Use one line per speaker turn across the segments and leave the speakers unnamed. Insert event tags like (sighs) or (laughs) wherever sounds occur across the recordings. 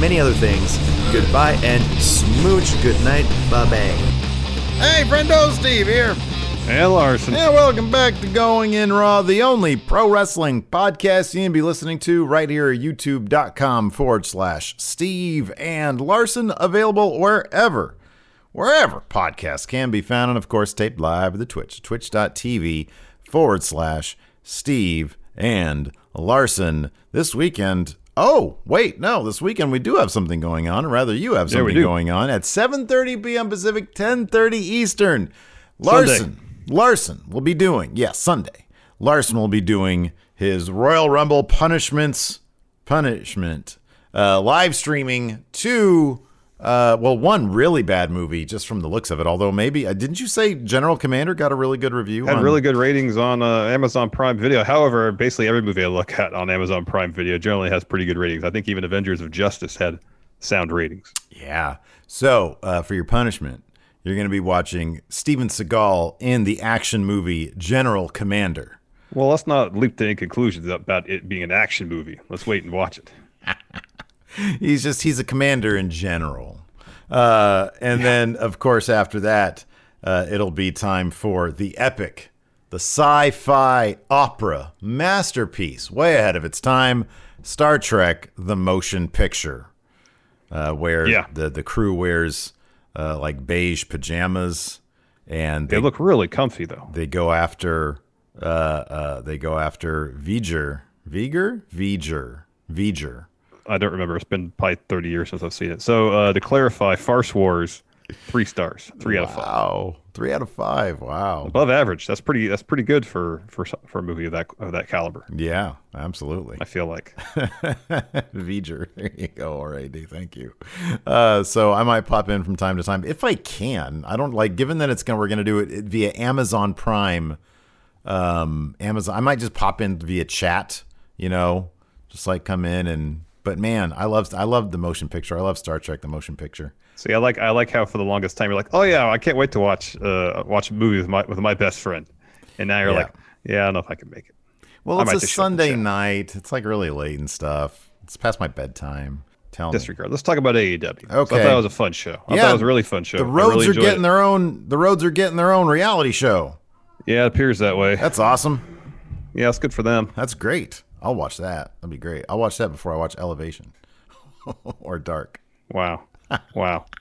many other things. Goodbye and smooch. Good night. Bye bye.
Hey, friendo, Steve here.
Hey, Larson.
Yeah, welcome back to Going In Raw, the only pro wrestling podcast you can be listening to right here at youtube.com forward slash Steve and Larson, available wherever, wherever podcasts can be found, and of course, taped live at the Twitch, twitch.tv forward slash Steve and Larson. This weekend, oh, wait, no, this weekend we do have something going on, or rather, you have something
do.
going on at 7.30 p.m. Pacific, 10.30 Eastern. Larson. Larson will be doing, yes, Sunday. Larson will be doing his Royal Rumble punishments, punishment, uh, live streaming two, uh, well, one really bad movie just from the looks of it. Although maybe, uh, didn't you say General Commander got a really good review?
Had
on-
really good ratings on uh, Amazon Prime Video. However, basically every movie I look at on Amazon Prime Video generally has pretty good ratings. I think even Avengers of Justice had sound ratings.
Yeah. So uh, for your punishment, you're going to be watching Steven Seagal in the action movie General Commander.
Well, let's not leap to any conclusions about it being an action movie. Let's wait and watch it. (laughs)
he's just he's a commander in general. Uh, and then of course after that uh, it'll be time for the epic the sci-fi opera masterpiece way ahead of its time star trek the motion picture uh, where
Yeah.
the, the crew wears uh, like beige pajamas and
They look really comfy though.
they go after uh, uh, they go after V'ger V'ger? V'ger. V'ger
I don't remember. It's been probably 30 years since I've seen it. So uh, to clarify, Farce Wars, three stars, three out of five,
Wow, three out of five. Wow.
above average. That's pretty. That's pretty good for for for a movie of that of that caliber.
Yeah, absolutely.
I feel like. (laughs)
V'ger. There you go. Alrighty. Thank you. Uh, so I might pop in from time to time if I can. I don't like, given that it's gonna we're gonna do it via Amazon Prime. Um, Amazon. I might just pop in via chat. You know, just like come in and. But man, I love I love the motion picture. I love Star Trek, the motion picture.
See, I like I like how for the longest time you're like, oh yeah, I can't wait to watch uh watch a movie with my with my best friend, and now you're
Yeah.
like, yeah, I don't know if I can make it.
Well,
I
it's a
just shut the
Sunday night. It's like really late and stuff. It's past my bedtime. Tell me.
Disregard. Let's talk about AEW. So I
Okay.
thought it was a fun show. I
Yeah,
thought it was a really fun show.
The Rhodes
really
are getting
it.
their own. The Rhodes are getting their own reality show.
Yeah, it appears that way.
That's awesome.
Yeah, it's good for them.
That's great. I'll watch that. That'd be great. I'll watch that before I watch Elevation (laughs) or Dark.
Wow. Wow. (laughs)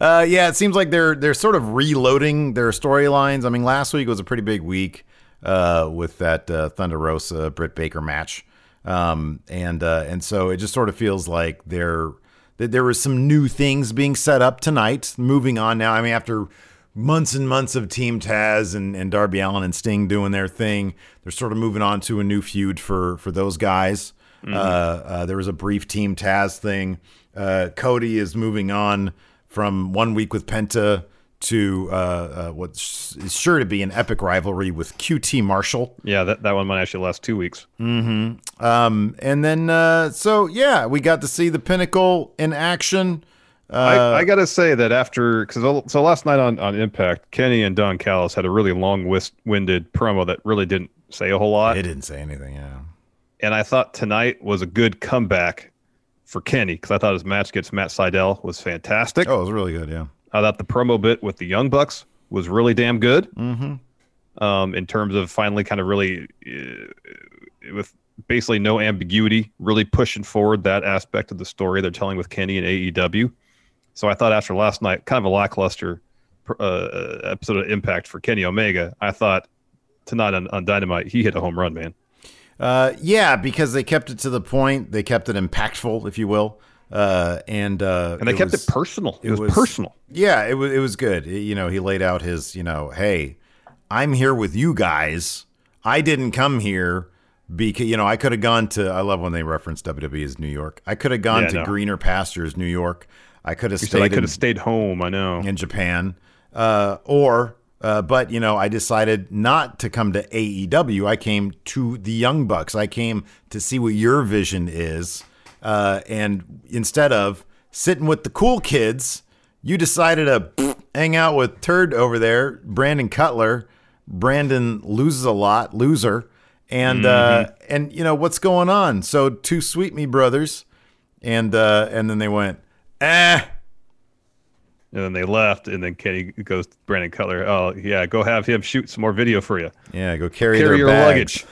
Uh, yeah, it seems like they're they're sort of reloading their storylines. I mean, last week was a pretty big week uh, with that uh, Thunder Rosa Britt Baker match, um, and uh, and so it just sort of feels like there that there was some new things being set up tonight. Moving on now. I mean, after months and months of Team Taz and, and Darby Allin and Sting doing their thing, they're sort of moving on to a new feud for for those guys. Uh, uh, there was a brief Team Taz thing. Uh, Cody is moving on from one week with Penta to uh, uh, what is sure to be an epic rivalry with QT Marshall.
Yeah, that, that one might actually last two weeks.
Um, and then, uh, so yeah, we got to see the pinnacle in action. Uh,
I, I gotta say that after because so last night on, on Impact, Kenny and Don Callis had a really long winded promo that really didn't say a whole lot,
It didn't say anything. Yeah.
and I thought tonight was a good comeback for Kenny because I thought his match against Matt Sydal was fantastic.
Oh, it was really good. Yeah.
I thought the promo bit with the Young Bucks was really damn good. Mm-hmm. Um, in terms of finally kind of really uh, with basically no ambiguity, really pushing forward that aspect of the story they're telling with Kenny and AEW. So I thought after last night, kind of a lackluster uh, episode of Impact for Kenny Omega, I thought tonight on, on Dynamite, he hit a home run, man.
Uh, yeah, because they kept it to the point. They kept it impactful, if you will. Uh, and uh,
and they
it
kept
was-
it personal. It,
it
was,
was-
personal.
Yeah, it was it was good. You know, he laid out his, you know, hey, I'm here with you guys. I didn't come here because you know I could have gone to. I love when they reference WWE as New York. I could have gone
Yeah,
to
no.
greener pastures, New York. I could have
said I
stayed
could have stayed home. I know.
in Japan, uh, or. Uh, but you know, I decided not to come to AEW. I came to the Young Bucks. I came to see what your vision is, uh, and instead of sitting with the cool kids, you decided to hang out with Turd over there, Brandon Cutler. Brandon loses a lot, loser, and uh, and you know what's going on. So two sweet me brothers, and uh, and then they went, eh.
And then they left, and then Kenny goes to Brandon Cutler. Oh yeah, go have him shoot some more video for you.
Yeah, go carry,
Carry
their
your
bags.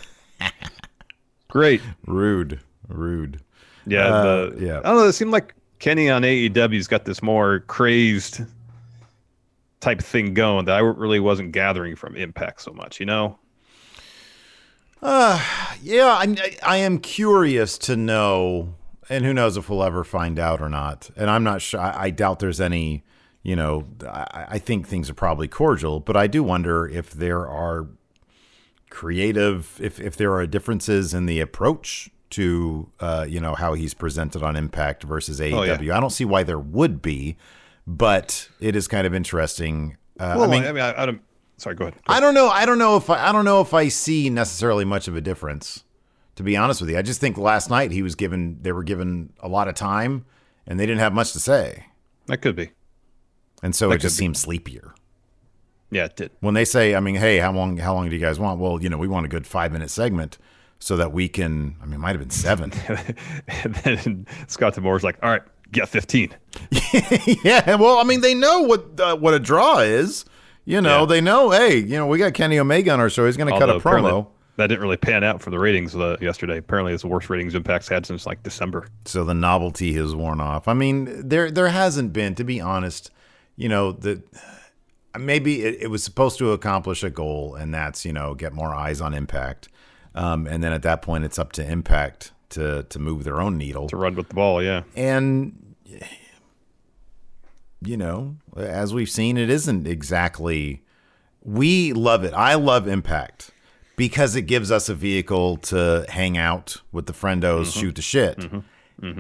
luggage. (laughs) Great.
Rude, rude.
Yeah,
Uh,
the,
yeah.
I don't know. It seemed like Kenny on AEW's got this more crazed type thing going that I really wasn't gathering from Impact so much. You know?
Yeah, I'm, I, I am curious to know, and who knows if we'll ever find out or not. And I'm not sure. I, I doubt there's any. You know, I, I think things are probably cordial, but I do wonder if there are creative, if if there are differences in the approach to, uh, you know, how he's presented on Impact versus AEW.
Oh, yeah.
I don't see why there would be, but it is kind of interesting. Uh,
Well,
I mean,
I mean, I, I don't. Sorry, go ahead.
I don't know. I don't know if I, I don't know if I see necessarily much of a difference. To be honest with you, I just think last night he was given they were given a lot of time and they didn't have much to say,
That could be.
and so
That
it just
be.
seemed sleepier.
Yeah, it did.
When they say, I mean, hey, how long how long do you guys want? Well, you know, we want a good five minute segment so that we can. I mean, it might have been seven. (laughs)
and then Scott D'Amore's like, "All right, get 15." (laughs)
yeah. Well, I mean, they know what uh, what a draw is. You know,
Yeah.
they know. Hey, you know, we got Kenny Omega on our show. He's going to cut a promo.
That didn't really pan out for the ratings uh, yesterday. Apparently, it's the worst ratings Impact's had since like December.
so the novelty has worn off. I mean, there there hasn't been, to be honest, you know, the maybe it, it was supposed to accomplish a goal, and that's you know get more eyes on Impact, um, and then at that point, it's up to Impact to to move their own needle,
To run with the ball, yeah.
and you know, as we've seen, it isn't exactly. We love it. I love Impact because it gives us a vehicle to hang out with the friendos, shoot the shit.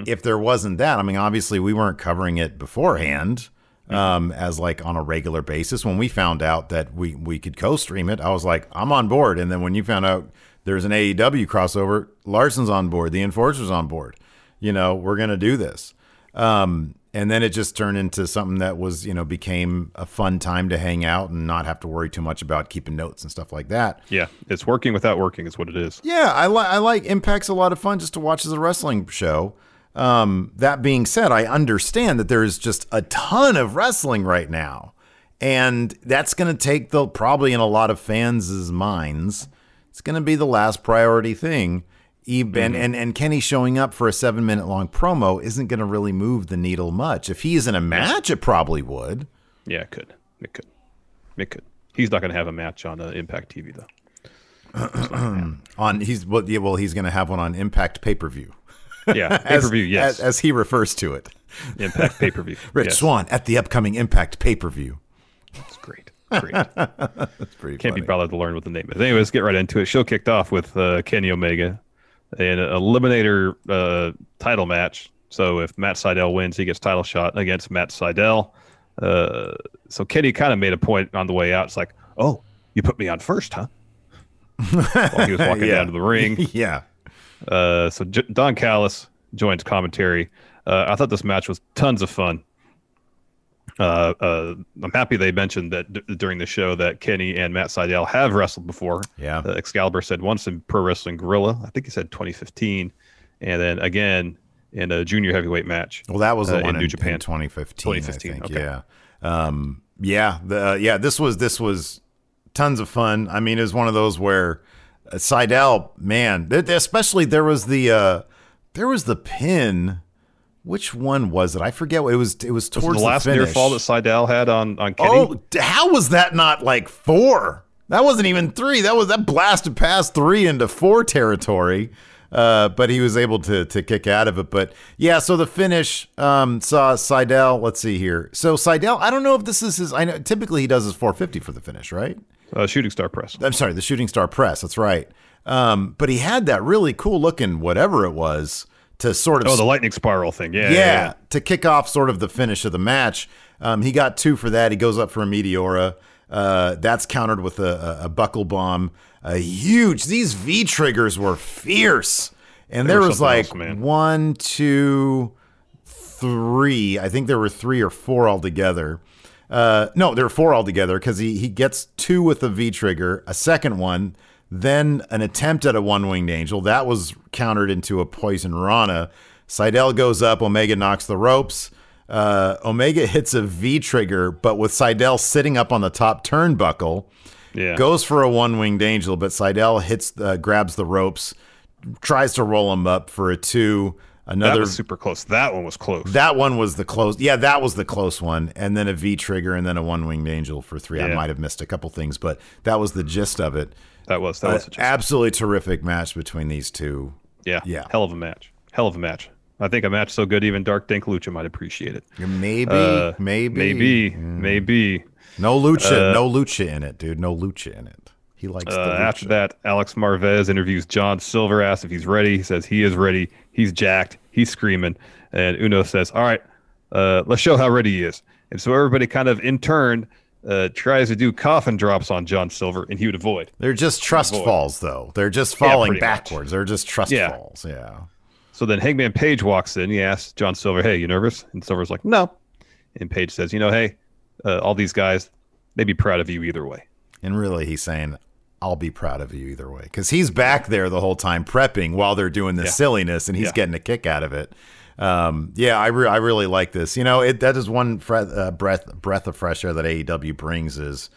If there wasn't that, I mean, obviously we weren't covering it beforehand um, as like on a regular basis. When we found out that we we could co-stream it, I was like, I'm on board. And then when you found out there's an AEW crossover, Larson's on board, the Enforcer's on board. You know, we're gonna do this. Um, and then it just turned into something that was, you know, became a fun time to hang out and not have to worry too much about keeping notes and stuff like that.
Yeah, it's working without working is what it is.
Yeah, I like I like Impact's a lot of fun just to watch as a wrestling show. Um, that being said, I understand that there is just a ton of wrestling right now, and that's going to take the probably in a lot of fans' minds. It's going to be the last priority thing. Even and and Kenny showing up for a seven minute long promo isn't going to really move the needle much. If he's in a match, it probably would.
Yeah, it could. It could. It could. He's not going to have a match on uh, Impact TV though. (clears throat)
On he's well, yeah, well he's going to have one on Impact pay per view.
Yeah, (laughs) pay per view. Yes,
as, as he refers to it.
Impact pay per view. (laughs)
Rich
yes.
Swann at the upcoming Impact pay per view.
That's great. Great. (laughs)
That's pretty
Can't
funny.
be bothered to learn what the name is. Anyways, get right into it. Show kicked off with uh, Kenny Omega, an eliminator uh, title match. So if Matt Sydal wins, he gets title shot against Matt Sydal. Uh, so Kenny kind of made a point on the way out. It's like, oh, you put me on first, huh? (laughs) While he was walking
Yeah.
down to the ring. (laughs)
yeah.
Uh, so J- Don Callis joins commentary. Uh, I thought this match was tons of fun. Uh, uh, I'm happy they mentioned that d- during the show that Kenny and Matt Sydal have wrestled before.
Yeah.
Uh, Excalibur said once in Pro Wrestling Guerrilla. I think he said 2015, and then again in a junior heavyweight match.
Well, that was the
uh,
one
in New Japan.
2015.
2015,
I think.
okay.
Yeah. Um, yeah. The, yeah. This was this was tons of fun. I mean, it was one of those where uh, Sydal, man, th- especially there was the uh, there was the pin. Which one was it? I forget. what It was. It was
Was
towards
the last
the
near fall that Sydal had on on Kenny.
Oh, how was that not like four? That wasn't even three. That was that blasted past three into four territory. Uh, but he was able to to kick out of it. But yeah, so the finish um, saw Sydal. Let's see here. So Sydal, I don't know if this is his. I know typically he does his 450 for the finish, right?
Uh, shooting star press.
I'm sorry, the shooting star press. That's right. Um, but he had that really cool looking whatever it was to sort of
Oh, the lightning spiral thing. Yeah,
yeah,
yeah.
to kick off sort of the finish of the match. Um, he got two for that. He goes up for a Meteora. Uh, that's countered with a, a, a buckle bomb. A huge. These V triggers were fierce, and
They
there was like
else,
one, two, three. I think there were three or four altogether. Uh, no, there were four altogether because he he gets two with a V trigger, a second one, then an attempt at a one winged angel that was countered into a poison Rana. Sydal goes up, Omega knocks the ropes. Uh, Omega hits a V trigger, but with Sydal sitting up on the top turnbuckle,
Yeah.
goes for a one winged angel, but Sydal hits, uh, grabs the ropes, tries to roll him up for a two. Another
super close. That one was close.
that one was the close. Yeah, that was the close one. And then a V trigger and then a one winged angel for three. I might have missed a couple things, but that was the gist of it.
That was that
Uh,
was
absolutely terrific match between these two.
yeah
yeah.
hell of a match. Hell of a match. I think a match so good even Dark Dank Lucha might appreciate it.
Maybe,
Uh,
maybe,
maybe,
Mm.
maybe.
No lucha, no lucha in it, dude. No lucha in it. He likes
Uh, after that, Alex Marvez interviews John Silver, asks if he's ready. He says he is ready. He's jacked. He's screaming. And Uno says, All right, uh, let's show how ready he is. And so everybody kind of in turn uh, tries to do coffin drops on John Silver, and he would avoid.
They're just trust falls, though. They're just
Yeah,
falling
much.
backwards. They're just trust
Yeah.
falls. Yeah.
So then Hangman Page walks in. He asks John Silver, Hey, you nervous? And Silver's like, No. And Page says, You know, hey, uh, all these guys, they'd be proud of you either way.
And really, he's saying, I'll be proud of you either way. Because he's back there the whole time prepping while they're doing this
Yeah.
silliness and he's
Yeah.
getting a kick out of it. Um, yeah, I, re- I really like this. You know, it, that is one fre- uh, breath breath of fresh air that AEW brings is,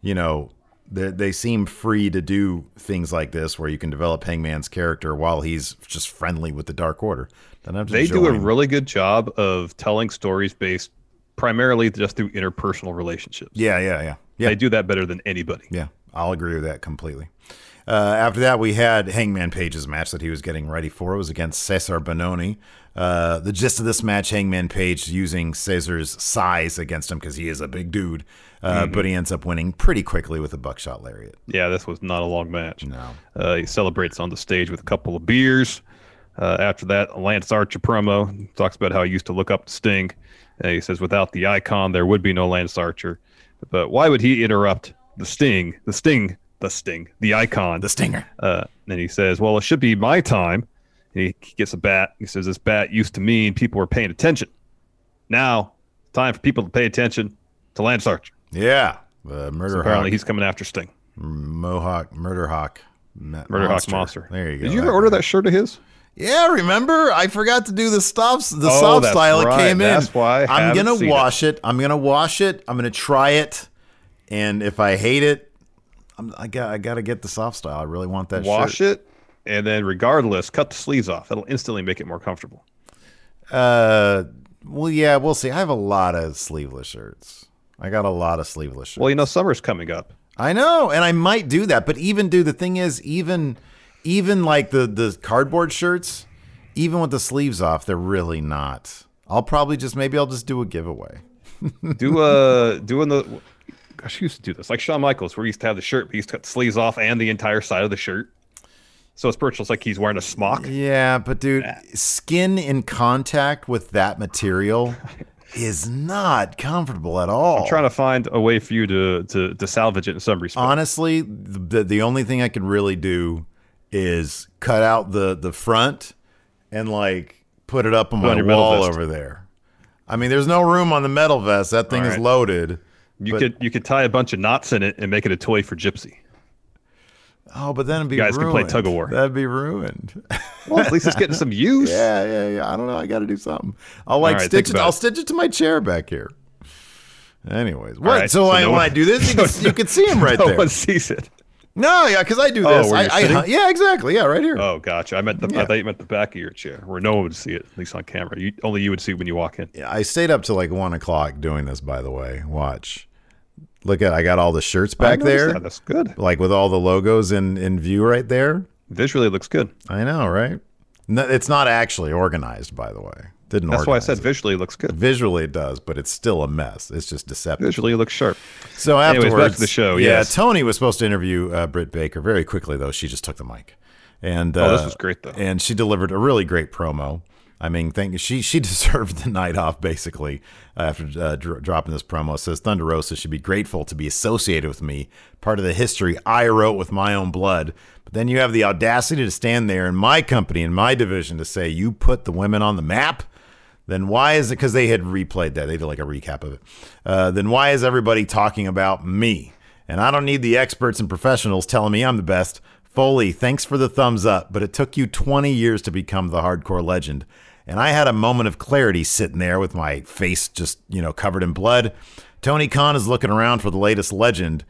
you know, they, they seem free to do things like this where you can develop Hangman's character while he's just friendly with the Dark Order.
They do a
join.
really good job of telling stories based primarily just through interpersonal relationships.
Yeah, yeah, yeah. Yeah.
They do that better than anybody.
Yeah, I'll agree with that completely. Uh, after that, we had Hangman Page's match that he was getting ready for. It was against Cezar Bononi. Uh, the gist of this match, Hangman Page using Cezar's size against him because he is a big dude, uh, but he ends up winning pretty quickly with a buckshot lariat.
Yeah, this was not a long match.
No.
Uh, he celebrates on the stage with a couple of beers. Uh, after that, Lance Archer promo talks about how he used to look up to Sting. Uh, he says, without the icon, there would be no Lance Archer. But why would he interrupt the Sting, the Sting, the Sting, the icon?
The Stinger.
Uh, and he says, "Well, it should be my time." He gets a bat. He says, "This bat used to mean people were paying attention. Now, time for people to pay attention to Lance Archer."
Yeah, uh, Murder
Apparently,
Hawk,
he's coming after Sting.
Mohawk, Murder Hawk, Ma-
Murder Hawk Monster.
There you go.
Did you ever order that shirt of his?
Yeah, remember? I forgot to do the stops. The
Oh,
style it
right.
came in.
That's why I
I'm gonna wash it. I'm gonna wash it. I'm gonna try it, and if I hate it, I'm, I got I got to get the soft style. I really want that.
Wash
shirt.
it, and then regardless, cut the sleeves off. It'll instantly make it more comfortable.
Uh, well, yeah, we'll see. I have a lot of sleeveless shirts. I got a lot of sleeveless shirts.
Well, you know, summer's coming up.
I know, and I might do that. But even do the thing is, even even like the the cardboard shirts, even with the sleeves off, they're really not. I'll probably just maybe I'll just do a giveaway. (laughs)
Do uh, doing the. Gosh, he used to do this like Shawn Michaels, where he used to have the shirt, but he used to cut the sleeves off and the entire side of the shirt. So it's virtual. It's like he's wearing a smock.
Yeah, but dude, skin in contact with that material (laughs) is not comfortable at all.
I'm trying to find a way for you to to, to salvage it in some respect.
honestly, the the only thing I can really do is cut out the the front and like put it up on
Put
my
on
wall over there. I mean, there's no room on the metal vest. That thing
All
is loaded.
you
but-
could you could tie a bunch of knots in it and make it a toy for Gypsy.
Oh, but then it'd be
You guys can play tug of war.
That'd be ruined. (laughs)
Well, at least it's getting some use.
yeah, yeah, yeah. I don't know. I got to do something. I'll like
All right,
stitch it. I'll
it.
stitch it to my chair back here. Anyways, what?
right,
so
so
I,
no
when
one-
I do this, you (laughs) can, you can see him right
no
there.
one sees it.
No, yeah, because I do
Oh,
this.
where
I,
you're
I,
sitting?
yeah, exactly. Yeah, right here.
Oh, gotcha. I meant the
Yeah.
I thought you meant the back of your chair, where no one would see it, at least on camera. You, only you would see when you walk in.
Yeah, I stayed up to like one o'clock doing this. By the way, watch. Look at I got all the shirts back there,
that. That's good.
like with all the logos in in view right there.
Visually, looks good.
I know, right? No, it's not actually organized, by the way. Didn't.
That's why I said
it.
visually looks good.
Visually, it does, but it's still a mess. It's just deceptive.
Visually, it looks sharp.
So
Anyways,
afterwards,
back to the show,
Yeah,
yes.
Tony was supposed to interview uh, Britt Baker very quickly, though. She just took the mic, and
Oh, this
uh,
was great, though.
And she delivered a really great promo. I mean, thank she she (laughs) deserved the night off basically after uh, dro- dropping this promo. It says Thunder Rosa should be grateful to be associated with me, part of the history I wrote with my own blood. But then you have the audacity to stand there in my company in my division to say you put the women on the map? Then why is it because they had replayed that. They did like a recap of it. Uh, then why is everybody talking about me? And i don't need the experts and professionals telling me i'm the best foley thanks for the thumbs up but it took you 20 years to become the hardcore legend and i had a moment of clarity sitting there with my face just you know covered in blood tony khan is looking around for the latest legend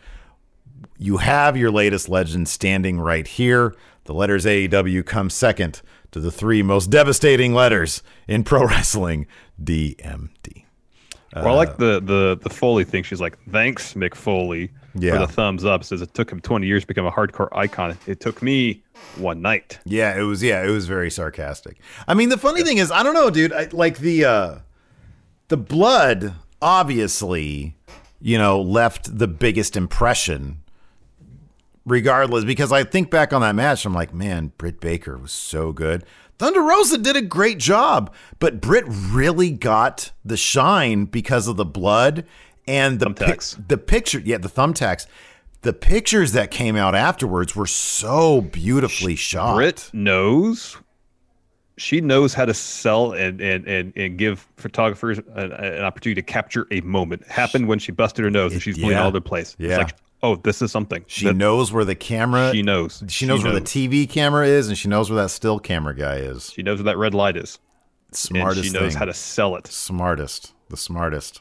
you have your latest legend standing right here. The letters AEW come second to the three most devastating letters in pro (laughs) wrestling DMD.
well, I like uh, the the the Foley thing. She's like, "Thanks, Mick Foley,
Yeah.
for the thumbs up." Says it took him 20 years to become a hardcore icon. It took me one night.
Yeah, it was. Yeah, it was very sarcastic. I mean, the funny thing is, I don't know, dude. I, like the uh, the blood, obviously, you know, left the biggest impression. Regardless, because I think back on that match, I'm like, man, Britt Baker was so good. Thunder Rosa did a great job, but Britt really got the shine because of the blood and the pi- the picture. Yeah, the thumbtacks. The pictures that came out afterwards were so beautifully shot.
Britt knows. She knows how to sell and and and, and give photographers an, an opportunity to capture a moment. Happened when she busted her nose and she's bleeding
yeah.
all over the place.
Yeah.
It's like, oh, this is something.
She
That-
knows where the camera.
She knows.
She knows
She
where
knows.
the TV camera is, and she knows where that still camera guy is.
She knows where that red light is.
Smartest
and she knows
thing.
how to sell it.
Smartest. The smartest.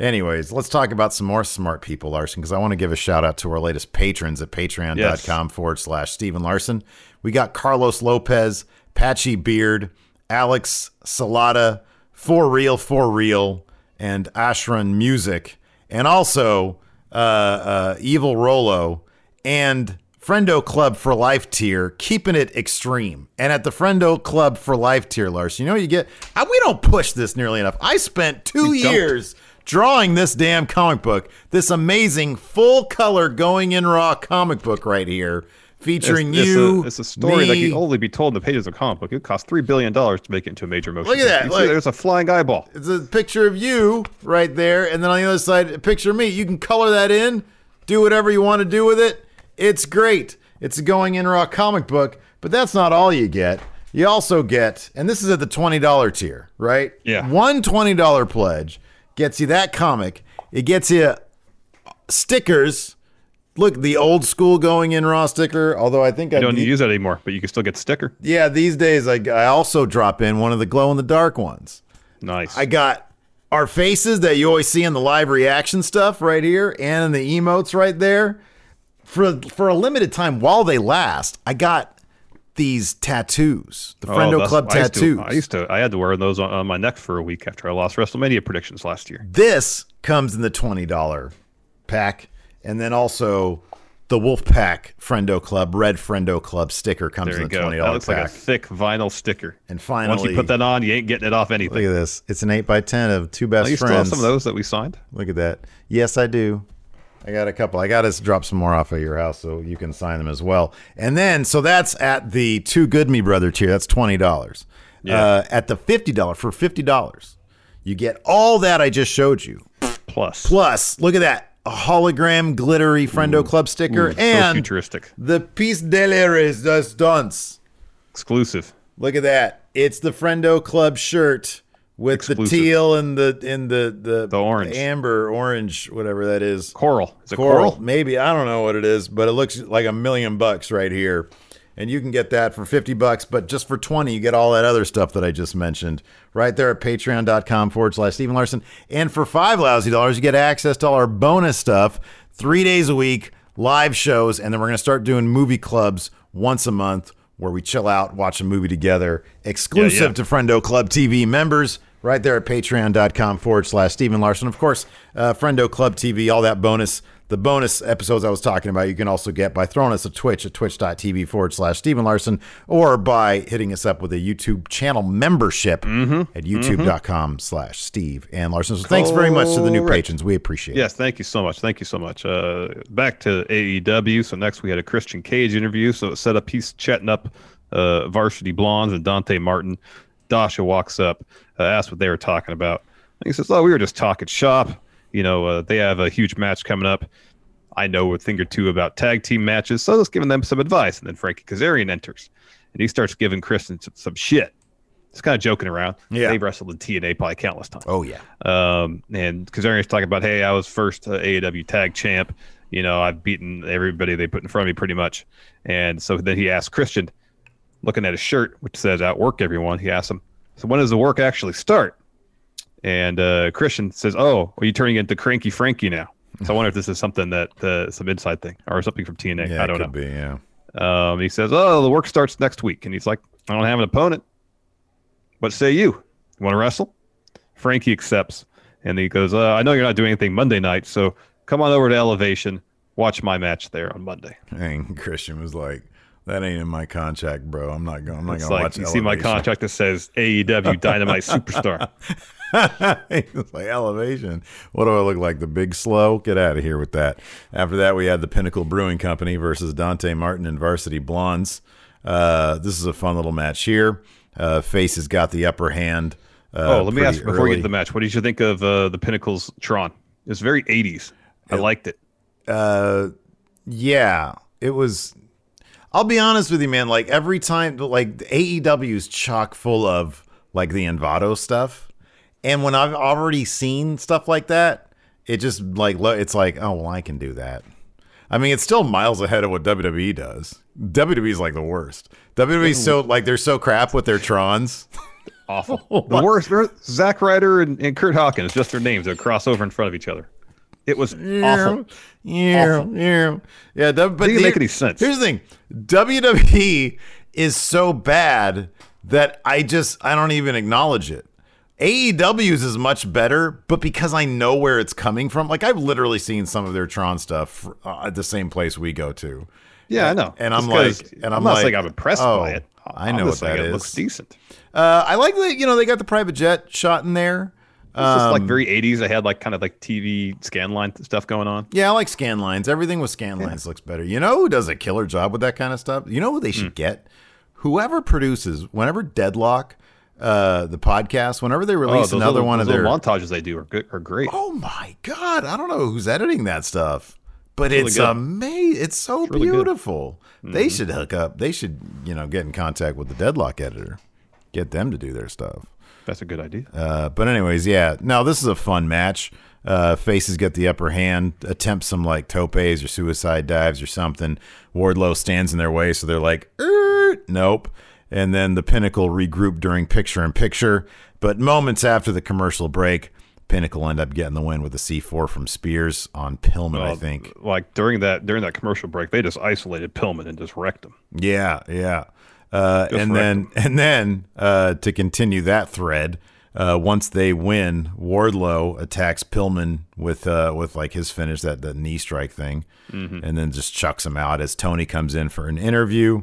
Anyways, let's talk about some more smart people, Larson, because I want to give a shout out to our latest patrons at patreon.com forward slash Steve and Larson. We got Carlos Lopez, Patchy Beard, Alex Salada, For Real, For Real, and Ashran Music, and also uh, uh, Evil Rolo, and Friendo Club for Life tier, keeping it extreme. And at the Friendo Club for Life tier, Lars, you know what you get? I, we don't push this nearly enough. I spent two
We don't.
Drawing this damn comic book, this amazing full color going in raw comic book right here, featuring
it's,
you.
It's a, it's a story that
me.
can only be told in the pages of a comic book. It cost three billion dollars to make it into a major motion.
Look at that,
picture. You see
look.
there's a flying eyeball.
It's a picture of you right there, and then on the other side, a picture of me. You can color that in, do whatever you want to do with it. It's great. It's a going in raw comic book, but that's not all you get. You also get, and this is at the $20 tier, right?
Yeah.
One $20 pledge gets you that comic. It gets you stickers. Look, the old school going in raw sticker, although I think
You
I
don't need to use that anymore, but you can still get sticker.
yeah, these days I, I also drop in one of the glow in the dark ones.
Nice.
I got our faces that you always see in the live reaction stuff right here and in the emotes right there. For for a limited time while they last, I got these tattoos, the
Oh,
Friendo
that's-
Club
I used to-
tattoos.
I used to. I had to wear those on, on my neck for a week after I lost WrestleMania predictions last year.
This comes in the twenty dollar pack, and then also the Wolfpack Friendo Club Red Friendo Club sticker comes in the
go.
twenty dollar
looks
pack.
like a thick vinyl sticker.
and finally, Once
you put that on, you ain't getting it off anything.
look at this. It's an eight by ten of two best
Oh, you still have
friends.
some of those that we signed.
Look at that. Yes, I do. I got a couple. I got to drop some more off at your house so you can sign them as well. And then, so that's at the two good me brother tier. That's twenty dollars.
Yeah.
Uh, at the fifty dollar for fifty dollars, you get all that I just showed you.
Plus,
Plus, look at that a hologram glittery Friendo Club sticker
Ooh, so
and
futuristic.
the piece de la resistance.
exclusive.
Look at that. It's the Friendo Club shirt with the teal and the and the the,
The orange.
amber orange whatever that is.
Coral. Is
coral,
coral?
maybe I don't know what it is, but it looks like a million bucks right here, and you can get that for fifty bucks. But just for twenty, you get all that other stuff that I just mentioned right there at Patreon.com forward slash Steve and Larson. And for five lousy dollars, you get access to all our bonus stuff, three days a week, live shows, and then we're gonna start doing movie clubs once a month. Where we chill out, watch a movie together, exclusive
Yeah, yeah.
to Friendo Club TV members right there at patreon.com forward slash Steve and Larson. Of course, uh, Friendo Club TV, all that bonus, the bonus episodes I was talking about, you can also get by throwing us a Twitch at twitch.tv forward slash Steve and Larson or by hitting us up with a YouTube channel membership
Mm-hmm.
at youtube.com slash Steve and Larson. So thanks very much to the new patrons. We appreciate it.
Yes, thank you so much. Thank you so much. Uh, back to AEW. So next we had a Christian Cage interview. So it set up he's chatting up uh, Varsity Blondes and Dante Martin. Dasha walks up, uh, asks what they were talking about. And he says, "Oh, we were just talking shop. You know, uh, they have a huge match coming up. I know a thing or two about tag team matches, so let's give them some advice." And then Frankie Kazarian enters, and he starts giving Christian some, some shit. Just kind of joking around.
Yeah.
They've wrestled in TNA probably countless times.
Oh, yeah.
Um, and Kazarian's talking about, hey, I was first uh, AEW tag champ. You know, I've beaten everybody they put in front of me pretty much. And so then he asked Christian, looking at his shirt, which says outwork everyone, he asked him, so when does the work actually start? And uh, Christian says, oh, are you turning into Cranky Frankie now? So I wonder if this is something that, uh, some inside thing or something from TNA.
Yeah,
I
it
don't know.
could be, yeah.
Um, he says, "Oh, the work starts next week," and he's like, "I don't have an opponent. What say you? You want to wrestle?" Frankie accepts, and he goes, uh, "I know you're not doing anything Monday night, so come on over to Elevation, watch my match there on Monday." (laughs)
And Christian was like, that ain't in my contract, bro. I'm not going. I'm not going to
like
watch.
you see my contract that says AEW Dynamite Superstar. (laughs)
it's like elevation. What do I look like? The Big Show? Get out of here with that. After that, we had the Pinnacle Brewing Company versus Dante Martin and Varsity Blondes. Uh, this is a fun little match here. Uh, Face has got the upper hand. Uh,
oh, let me ask before we get to the match. What did you think of uh, the Pinnacle's Tron? It's very 80s. I liked it.
uh yeah it was i'll be honest with you man like every time like aew is chock full of like the envato stuff. And when i've already seen stuff like that it just like lo- it's like oh well i can do that. I mean it's still miles ahead of what wwe does. Wwe is like the worst. Wwe's so like they're so crap with their trons.
Awful. (laughs) Oh, the worst. remember Zack Ryder and, and Kurt Hawkins, just their names, that cross over in front of each other. It was awful.
Yeah, yeah, yeah. w- But
Didn't make any sense.
Here's the thing: WWE is so bad that I just I don't even acknowledge it. AEW's is much better, but because I know where it's coming from, like I've literally seen some of their Tron stuff uh, at the same place we go to.
Yeah, I know.
And I'm like, and I'm,
I'm not
like,
saying I'm impressed
oh,
by it.
I know what that
it
is.
looks decent.
Uh, I like that you know they got the private jet shot in there.
It's just like
Um,
very 80s. I had like kind of like TV scan line stuff going on.
Yeah, I like scan lines. Everything with scan lines looks better. You know who does a killer job with that kind of stuff? You know who they should get? Whoever produces, whenever Deadlock, uh, the podcast, whenever they release
oh,
another
little,
one of their
montages they do are good, are great.
Oh my god, I don't know who's editing that stuff, but
It's
it's
good.
amazing. It's so
really
beautiful. They
Mhm.
should hook up. They should, you know, get in contact with the Deadlock editor, get them to do their stuff.
That's a good idea.
Uh, but anyways, yeah. Now this is a fun match. Uh, faces get the upper hand, attempt some like topes or suicide dives or something. Wardlow stands in their way, so they're like, "Er, nope. And then the Pinnacle regroup during picture in picture. But moments after the commercial break, Pinnacle end up getting the win with a C4 from Spears on Pillman, I think.
Like during that during that commercial break, they just isolated Pillman and just wrecked him.
Yeah, yeah. Uh, and then (laughs) and then uh, to continue that thread, uh, once they win, Wardlow attacks Pillman with uh, with like his finish that that knee strike thing,
Mhm.
and then just chucks him out as Tony comes in for an interview.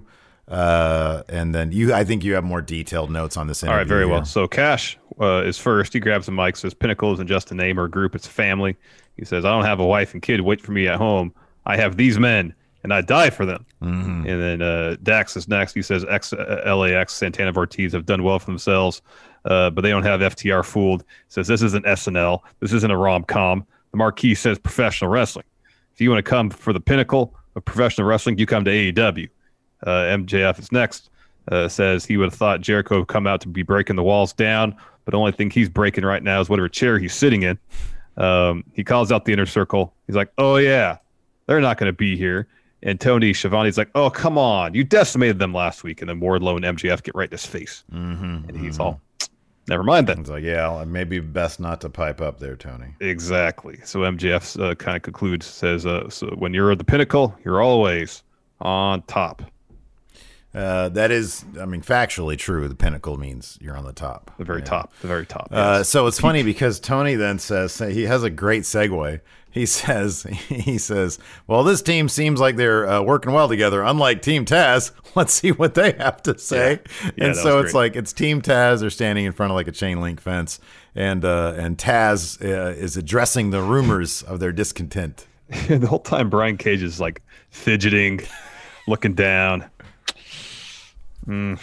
Uh, and then you, I think you have more detailed notes on this
All right, very well. So Cash uh, is first. He grabs the mic, says, "Pinnacle isn't just a name or a group; it's a family." He says, "I don't have a wife and kid wait for me at home. I have these men, and I die for them."
Mm-hmm.
And then uh, Dax is next. He says, X, uh, "LAX, Santana, Ortiz have done well for themselves, uh, but they don't have FTR fooled." Says, "This isn't SNL. This isn't a rom com." The marquee says, "Professional wrestling. If you want to come for the pinnacle of professional wrestling, you come to AEW." Uh, MJF is next. Uh, says he would have thought Jericho would come out to be breaking the walls down, but the only thing he's breaking right now is whatever chair he's sitting in. Um, he calls out the inner circle. He's like, "Oh yeah, they're not going to be here." And Tony Schiavone's like, "Oh come on, you decimated them last week." And then Wardlow and MJF get right in his face,
mm-hmm,
and he's all, "Never mind then."
It's like, yeah, maybe best not to pipe up there, Tony.
Exactly. So MJF uh, kind of concludes, says, uh, "So when you're at the pinnacle, you're always on top."
Uh, that is, I mean, factually true. The pinnacle means you're on the top.
The very top. The very top.
Uh,
yes.
so it's funny because Tony then says he has a great segue. He says (laughs) he says, "Well, this team seems like they're uh, working well together. Unlike Team Taz, (laughs) let's see what they have to say."
Yeah,
and so it's like it's Team Taz. They're standing in front of like a chain link fence, and uh, and Taz uh, is addressing the rumors of their discontent. (laughs)
the whole time Brian Cage is like fidgeting, looking down. Mm.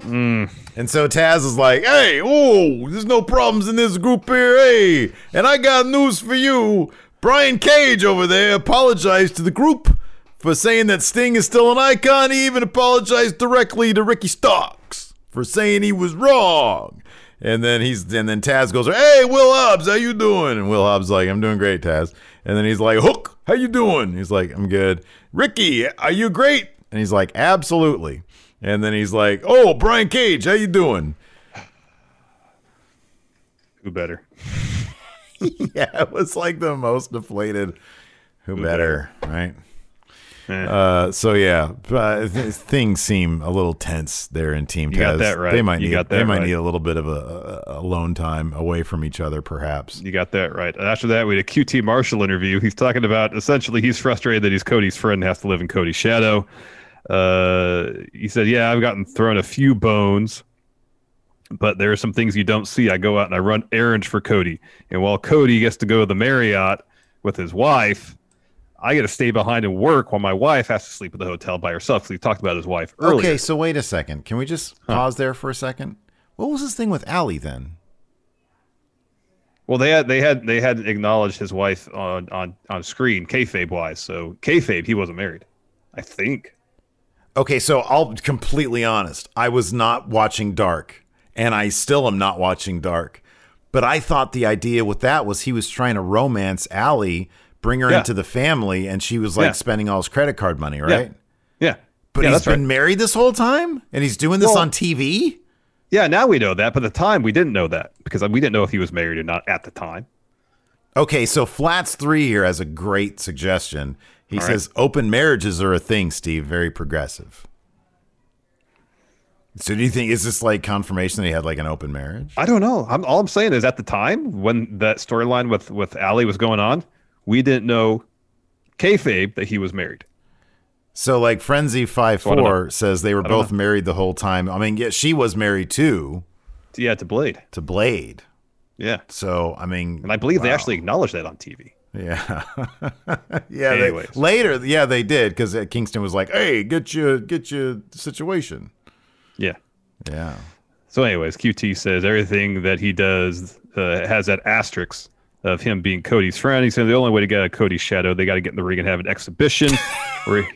Mm.
And so Taz is like, "Hey, oh, there's no problems in this group here, hey. And I got news for you. Brian Cage over there apologized to the group for saying that Sting is still an icon. He even apologized directly to Ricky Starks for saying he was wrong." And then he's and then Taz goes, "Hey, Will Hobbs, how you doing?" And Will Hobbs like, "I'm doing great, Taz." And then he's like, "Hook, how you doing?" He's like, "I'm good." Ricky, are you great? And he's like, "Absolutely." And then he's like, "Oh, Brian Cage, how you doing?"
Who better? (laughs)
yeah, it was like the most deflated. Who,
Who
better, right?
Eh.
Uh, so yeah, but th- things seem a little tense there in Team
You got
Taz.
that right.
They might
You
need they might
right.
need a little bit of a, a alone time away from each other, perhaps.
You got that right. After that, we had a QT Marshall interview. He's talking about essentially he's frustrated that he's Cody's friend and has to live in Cody's shadow. Uh, he said, "Yeah, I've gotten thrown a few bones, but there are some things you don't see. I go out and I run errands for Cody, and while Cody gets to go to the Marriott with his wife." I got to stay behind and work while my wife has to sleep at the hotel by herself. Because he talked about his wife earlier.
Okay, so wait a second. Can we just pause there for a second? What was this thing with Allie then?
Well, they had they had they had acknowledged his wife on on on screen, kayfabe wise. So kayfabe, he wasn't married, I think.
Okay, so I'll be completely honest. I was not watching Dark, and I still am not watching Dark. But I thought the idea with that was he was trying to romance Allie, bring her
Yeah.
into the family, and she was like
Yeah.
spending all his credit card money, right?
Yeah,
But
yeah,
he's
that's
been
right.
married this whole time, and he's doing this
Well-
on TV.
Yeah, now we know that, but at the time we didn't know that because we didn't know if he was married or not at the time.
Okay, so Flats Three here has a great suggestion. He
All right.
says open marriages are a thing, Steve. Very progressive. So do you think is this like confirmation that he had like an open marriage?
I don't know. I'm, all I'm saying is at the time when that storyline with with Allie was going on, we didn't know kayfabe that he was married.
So like Frenzy Five
so
Four says they were both married the whole time. I mean, yeah, she was married too
Yeah, to Blade.
to Blade.
Yeah,
So I mean,
and I believe they actually acknowledged that on TV.
Yeah, (laughs) yeah. They, later, yeah, they did because Kingston was like, "Hey, get you, get you situation."
Yeah.
Yeah.
So, anyways, QT says everything that he does uh, has that asterisk of him being Cody's friend. He said the only way to get a Cody's shadow, they got to get in the ring and have an exhibition. (laughs) where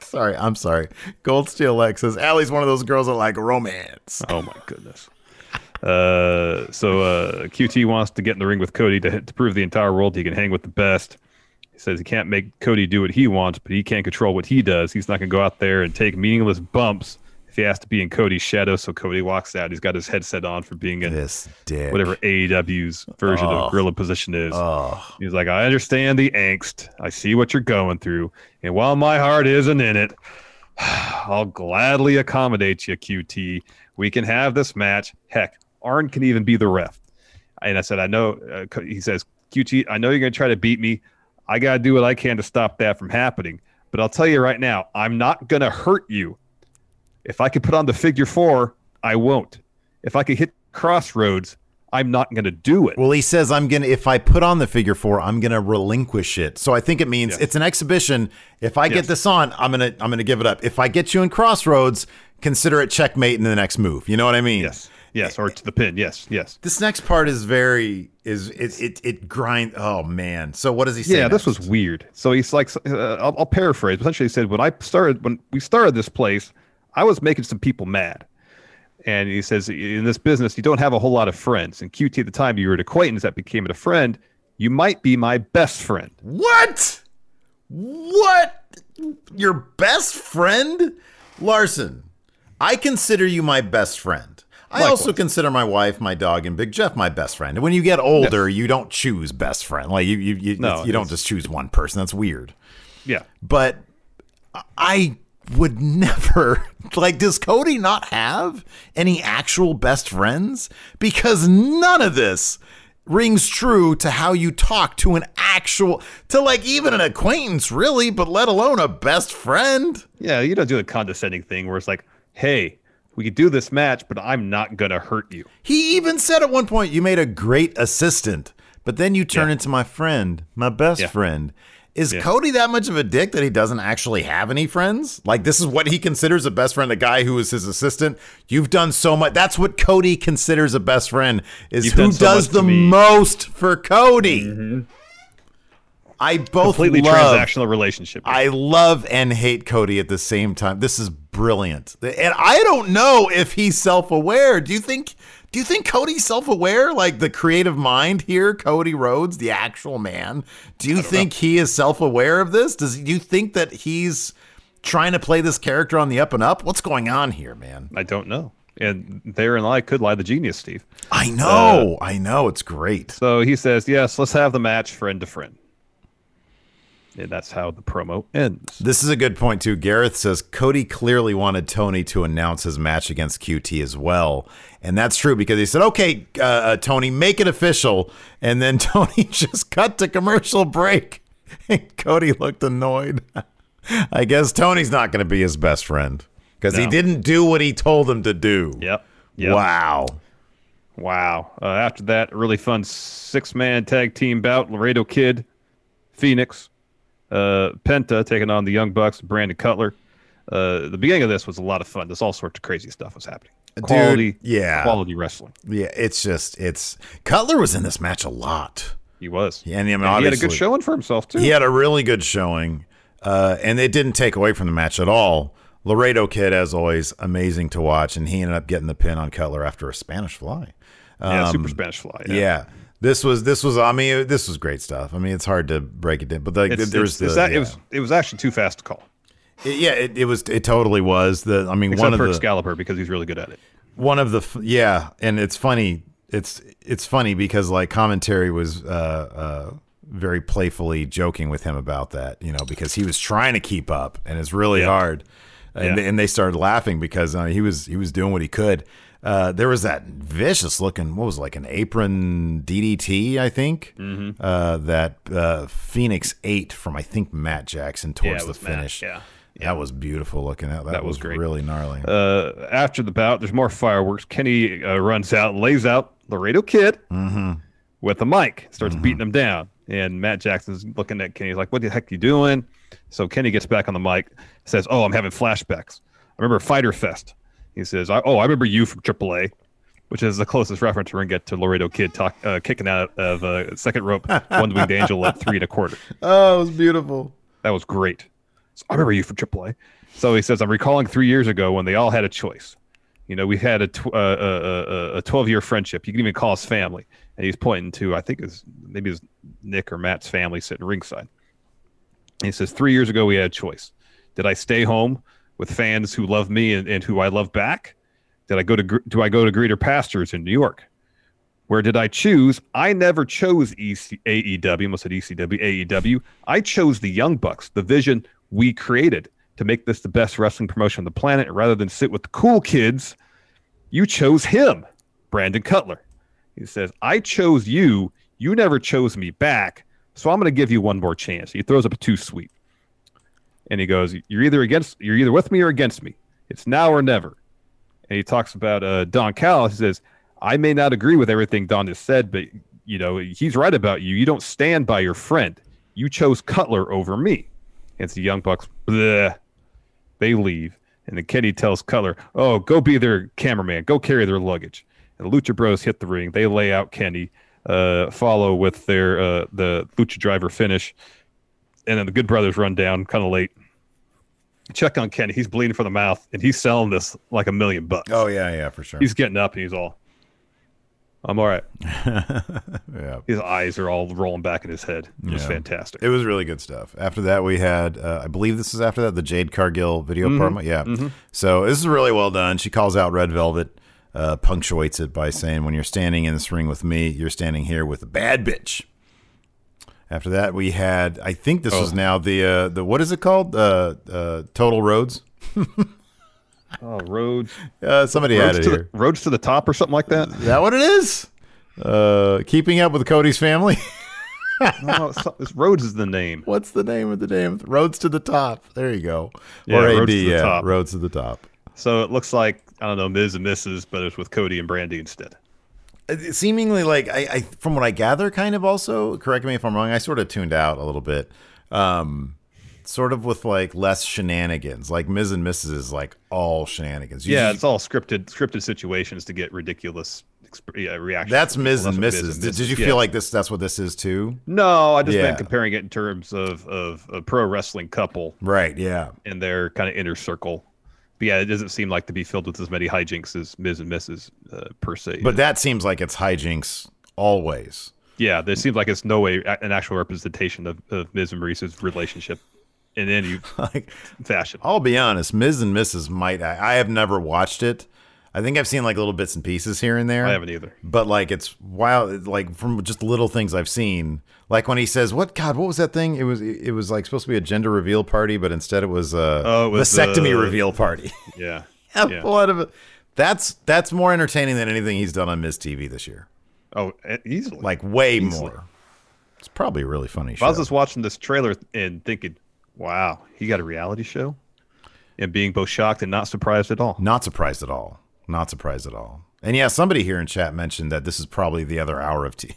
Sorry, I'm sorry. Gold Steel X says Allie's one of those girls that like romance.
Oh my goodness. Uh, so uh, QT wants to get in the ring with Cody to, to prove the entire world he can hang with the best. He says he can't make Cody do what he wants, but he can't control what he does. He's not going to go out there and take meaningless bumps if he has to be in Cody's shadow. So Cody walks out. He's got his headset on for being in
This dick.
whatever AEW's version
Oh.
of gorilla position is.
Oh,
He's like, I understand the angst. I see what you're going through. And while my heart isn't in it, (sighs) I'll gladly accommodate you, QT. We can have this match. Heck, Arn can even be the ref. And I said, I know, uh, he says, QT, I know you're going to try to beat me. I got to do what I can to stop that from happening. But I'll tell you right now, I'm not going to hurt you. If I could put on the figure four, I won't. If I could hit crossroads, I'm not going to do it.
Well, he says I'm gonna if I put on the figure four, I'm gonna relinquish it. So I think it means
Yes.
it's an exhibition. If I get this on, I'm gonna I'm gonna give it up. If I get you in crossroads, consider it checkmate in the next move. You know what I mean?
Yes. Yes. Or to the pin. Yes. Yes.
This next part is very is it it it grind. Oh man. So what does he say?
Yeah, this was weird. So he's like, uh, I'll, I'll paraphrase. Essentially, he said, when I started, when we started this place, I was making some people mad. And he says, in this business, you don't have a whole lot of friends. And QT at the time, you were an acquaintance that became a friend. You might be my best friend.
What? What? Your best friend? Larson, I consider you my best friend. I also
Likewise.
consider my wife, my dog, and Big Jeff my best friend. And when you get older, you don't choose best friend. Like you, you, you,
No,
you don't just choose one person. That's weird.
Yeah.
But I would (laughs) never like. Does Cody not have any actual best friends? Because none of this rings true to how you talk to an actual to like even an acquaintance, really. But let alone a best friend.
Yeah. You don't do a condescending thing where it's like, hey, we could do this match, but I'm not going to hurt you.
He even said at one point, "You made a great assistant." But then you turn
Yeah.
into my friend, my best
Yeah.
friend. Is
Yeah.
Cody that much of a dick that he doesn't actually have any friends? Like this is what he considers a best friend, a guy who is his assistant. You've done so much. That's what Cody considers a best friend is
You've
who
so
does the
me. Mm-hmm.
most for Cody. I both
Completely
love,
transactional relationship.
I love and hate Cody at the same time. This is brilliant. And I don't know if he's self-aware. Do you think do you think Cody's self-aware? Like the creative mind here, Cody Rhodes, the actual man. Do you think he is self-aware of this? Does do you think that he's trying to play this character on the up and up? What's going on here, man?
I don't know. And therein lie could lie the genius, Steve.
I uh, know. I know it's great.
So he says, yes, let's have the match friend to friend. And that's how the promo ends.
This is a good point too. Gareth says Cody clearly wanted Tony to announce his match against QT as well, and that's true because he said, "Okay, uh, uh, Tony, make it official," and then (laughs) Tony just cut to commercial break, (laughs) and Cody looked annoyed. (laughs) I guess Tony's not going to be his best friend because he didn't do what he told him to do.
Yep. Yep.
Wow.
Wow. Uh, after that, really fun six man tag team bout Laredo Kid, Fenix, uh, Penta taking on the Young Bucks, Brandon Cutler. Uh, the beginning of this was a lot of fun. There's all sorts of crazy stuff was happening.
Dude,
Quality,
yeah.
quality wrestling.
Yeah, it's just it's Cutler was in this match a lot.
He was.
Yeah, and, I mean,
And he had a good showing for himself too.
He had a really good showing, uh, and it didn't take away from the match at all. Laredo Kid, as always, amazing to watch, and he ended up getting the pin on Cutler after a Spanish fly.
Yeah,
Um,
super Spanish fly.
Yeah. This was this was I mean this was great stuff. I mean it's hard to break it down, but like
It's,
there was
it's-
the
that-
yeah.
it was it was actually too fast to call.
It- yeah it, it was it totally was the I mean
Except
one of
for
the
Excalibur because he's really good at it.
one of the f- yeah and it's funny it's it's funny because like commentary was uh uh very playfully joking with him about that you know because he was trying to keep up and it's really
Yeah.
hard and,
Yeah.
and they started laughing because uh, he was he was doing what he could. Uh, there was that vicious looking what was it, like an apron DDT I think
Mhm.
uh, that uh, Fenix ate from I think Matt Jackson towards
it
the
was Matt,
finish.
yeah.
that was beautiful looking. That, that,
That
was,
was great.
really gnarly.
Uh, after the bout, there's more fireworks. Kenny uh, runs out, lays out Laredo Kid
Mm-hmm.
with the mic, starts beating him down. And Matt Jackson's looking at Kenny, he's like, "What the heck you doing?" So Kenny gets back on the mic, says, "Oh, I'm having flashbacks. I remember Fyter Fest." He says, I, "Oh, I remember you from AAA." Which is the closest reference we're gonna get to Laredo Kid talk, uh, kicking out of uh, second rope, one winged (laughs) angel at three and a quarter.
Oh, it was beautiful.
That was great. So I remember you from AAA. So he says, I'm recalling three years ago when they all had a choice. You know, we had a tw- uh, uh, uh, a 12 year friendship. You can even call us family. And he's pointing to, I think is maybe his Nick or Matt's family sitting ringside. And he says, Three years ago, we had a choice. Did I stay home with fans who love me and, and who I love back? Did I go to, do I go to greener pastures in New York? Where did I choose? I never chose EC, AEW. Almost said ECW, AEW. I chose the Young Bucks, the vision we created to make this the best wrestling promotion on the planet. Rather than sit with the cool kids, you chose him, Brandon Cutler. He says, I chose you. You never chose me back. So I'm going to give you one more chance. He throws up a Too Sweet. And he goes, You're either against, you're either with me or against me. It's now or never. And he talks about uh, Don Callis. He says, I may not agree with everything Don has said, but you know he's right about you. You don't stand by your friend. You chose Cutler over me. And the Young Bucks. Bleh. They leave, and then Kenny tells Cutler, "Oh, go be their cameraman. Go carry their luggage." And the Lucha Bros hit the ring. They lay out Kenny, uh, follow with their uh, the Lucha Driver finish, and then the Good Brothers run down kind of late. Check on Kenny. He's bleeding from the mouth, and he's selling this like a million bucks.
Oh yeah, yeah, for sure.
He's getting up, and he's all, "I'm all right." (laughs)
yeah.
His eyes are all rolling back in his head. It was fantastic.
It was really good stuff. After that, we had, uh, I believe this is after that, the Jade Cargill video
Mhm.
promo. Yeah.
Mhm.
So this is really well done. She calls out Red Velvet, uh, punctuates it by saying, "When you're standing in this ring with me, you're standing here with a bad bitch." After that, we had, I think this
Oh.
was now the uh, the what is it called? Uh, uh, Total Roads. (laughs)
Oh, roads.
Uh, somebody
roads
had it
to
here.
The, Rhodes to the top or something like that.
Is that what it is? Uh, keeping up with Cody's family. (laughs)
no, it's, Rhodes is the name.
What's the name of the damn Rhodes to the Top? There you go.
Yeah,
or AD,
Roads to the
yeah,
Top.
Rhodes to the Top.
So it looks like I don't know Miz and Mrs., but it's with Cody and Brandy instead.
It- seemingly like I, I from what I gather kind of also correct me if I'm wrong I sort of tuned out a little bit um sort of with like less shenanigans like Miz and Mrs. is like all shenanigans You
yeah,
just-
it's all scripted scripted situations to get ridiculous exp- yeah, reactions.
that's
Miz
and Mrs. Did, did you
yeah.
feel like this that's what this is too
No, I just
Yeah.
meant comparing it in terms of of a pro wrestling couple
right yeah
in their kind of inner circle. But yeah, it doesn't seem like to be filled with as many hijinks as Miz and Mrs. Uh, per se.
but that seems like it's hijinks always
Yeah, there seems like it's no way an actual representation of, of Miz and Maryse's relationship in any (laughs)
like
fashion.
I'll be honest Miz and Mrs. might I, I have never watched it I think I've seen like little bits and pieces here and there
I haven't either.
but like it's wild like from just little things i've seen like when he says what god what was that thing it was it was like supposed to be a gender reveal party but instead it was a
Oh, it was
vasectomy
the-
reveal party (laughs)
Yeah. (laughs)
yeah. what of it that's that's more entertaining than anything he's done on Miz TV this year
Oh, easily.
like way
Easily.
more it's probably a really funny show
I was just watching this trailer and thinking, wow, he got a reality show? And being both shocked and not surprised at all.
not surprised at all not surprised at all and yeah somebody here in chat mentioned that this is probably the other hour of tea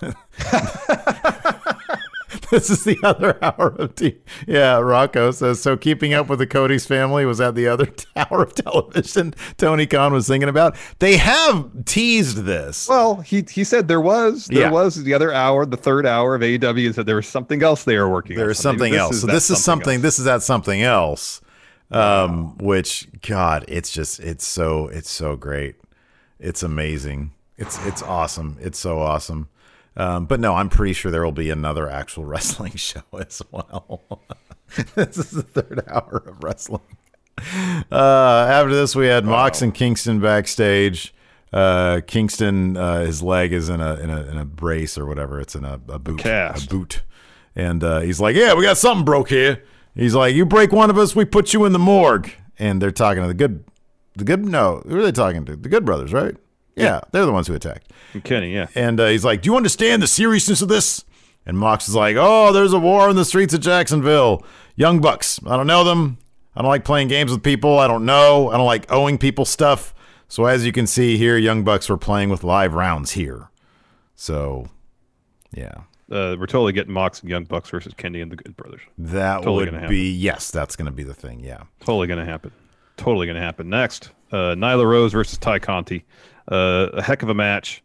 (laughs) this is the other hour of tea. Yeah, Rocco says so. Keeping up with the Cody's family was at the other (laughs) hour of television. Tony Khan was thinking about. They have teased this.
Well, he he said there was there
Yeah.
was the other hour, the third hour of AEW, and said there was something else they were working.
There
on.
is
So maybe
something else. So this is something.
else.
This is that something else. Um, which God, it's just it's so it's so great. It's amazing. It's it's awesome. It's so awesome. Um, but no, I'm pretty sure there will be another actual (laughs) wrestling show (laughs) as well. (laughs) this is the third hour of wrestling. Uh, after this, we had Mox and Kingston backstage. Uh, Kingston, uh, his leg is in a in a in a brace or whatever. It's in a, a boot,
cast.
a boot, and uh, he's like, "Yeah, we got something broke here." He's like, "You break one of us, we put you in the morgue." and they're talking to the good, the good. No, who are they talking to? The Good Brothers, right? Yeah, they're the ones who attacked.
Kenny, yeah.
And uh, he's like, "Do you understand the seriousness of this?" And Mox is like, "Oh, there's a war in the streets of Jacksonville. Young bucks. I don't know them. I don't like playing games with people. I don't know. I don't like owing people stuff. So as you can see here, Young Bucks were playing with live rounds here. So, yeah,
Uh, we're totally getting Mox and Young Bucks versus Kenny and the Good Brothers.
that
Totally
would be yes, that's going to be the thing. Yeah,
Totally going to happen. Totally going to happen. Next, uh, Nyla Rose versus Tay Conti. Uh, a heck of a match.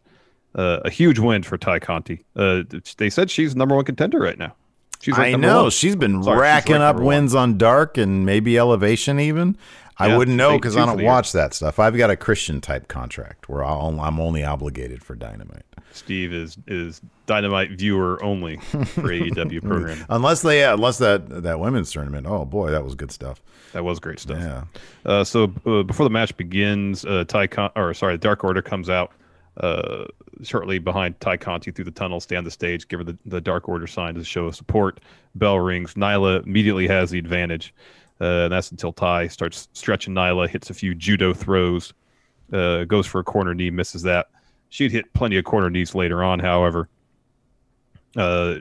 Uh, a huge win for Tay Conti. Uh, they said she's number one contender right now. She's ranked
I know
one.
she's been
Sorry, she's
racking up
number one.
wins on Dark and maybe Elevation even. I
Yeah,
wouldn't know because I don't
the year.
watch that stuff. I've got a Christian type contract where I'll, I'm only obligated for Dynamite.
Steve is is dynamite viewer only for AEW (laughs) program.
Unless they, yeah, unless that that women's tournament. Oh boy, that was good stuff.
That was great stuff.
Yeah.
Uh, so uh, before the match begins, uh, Ty Con- or sorry, Dark Order comes out uh, shortly behind Tay Conti through the tunnel, stay on the stage, give her the, the Dark Order sign to show support. Bell rings. Nyla immediately has the advantage. Uh, and that's until Ty starts stretching Nyla, hits a few judo throws, uh, goes for a corner knee, misses that. She'd hit plenty of corner knees later on, however. Uh,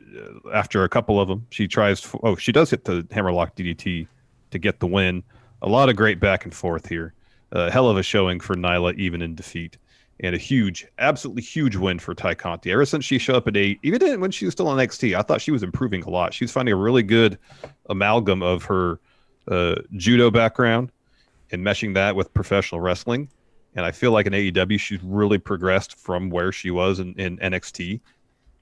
after a couple of them, she tries. oh, she does hit the hammerlock DDT to get the win. A lot of great back and forth here. A hell of a showing for Nyla, even in defeat, and a huge, absolutely huge win for Tay Conti. Ever since she showed up at a, even when she was still on NXT, I thought she was improving a lot. She's finding a really good amalgam of her uh, judo background and meshing that with professional wrestling. And I feel like in AEW, she's really progressed from where she was in, in NXT.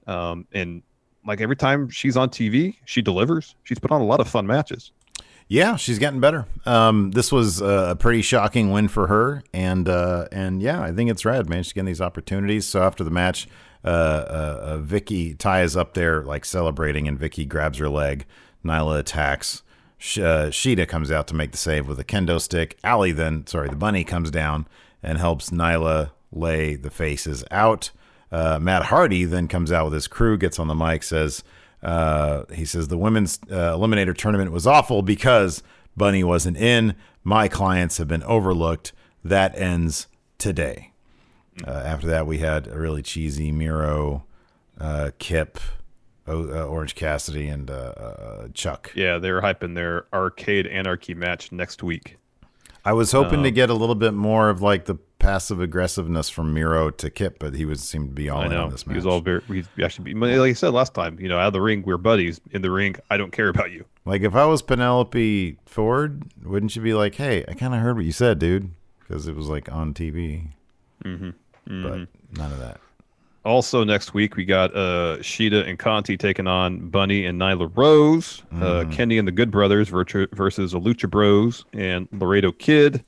Um, and like every time she's on TV, she delivers. She's put on a lot of fun matches.
Yeah, she's getting better. Um, this was a pretty shocking win for her, and uh, and yeah, I think it's rad, man. She's getting these opportunities. So after the match, uh, uh, uh, Vicky Ty is up there like celebrating, and Vicky grabs her leg. Nyla attacks. Sh- uh, Shida comes out to make the save with a kendo stick. Allie then, sorry, the bunny comes down and helps Nyla lay the faces out. Uh, Matt Hardy then comes out with his crew, gets on the mic, says, uh, he says the women's uh, eliminator tournament was awful because Bunny wasn't in. My clients have been overlooked. That ends today. Uh, after that, we had a really cheesy Miro, uh, Kip, o- uh, Orange Cassidy, and Chuck.
Yeah, they're hyping their arcade anarchy match next week.
I was hoping to
Um,
get a little bit more of like the passive aggressiveness from Miro to Kip, but he was seemed to be all
I
in
know
on this
he was all very. He actually, be, like I said last time, you know, out of the ring we're buddies. In the ring, I don't care about you.
Like if I was Penelope Ford, wouldn't you be like, "Hey, I kind of heard what you said, dude," because it was like on TV.
Mm-hmm.
But none of that.
Also, next week we got uh, Shida and Conti taking on Bunny and Nyla Rose, uh,
Mhm.
Kenny and the Good Brothers versus the Lucha Bros and Laredo Kid,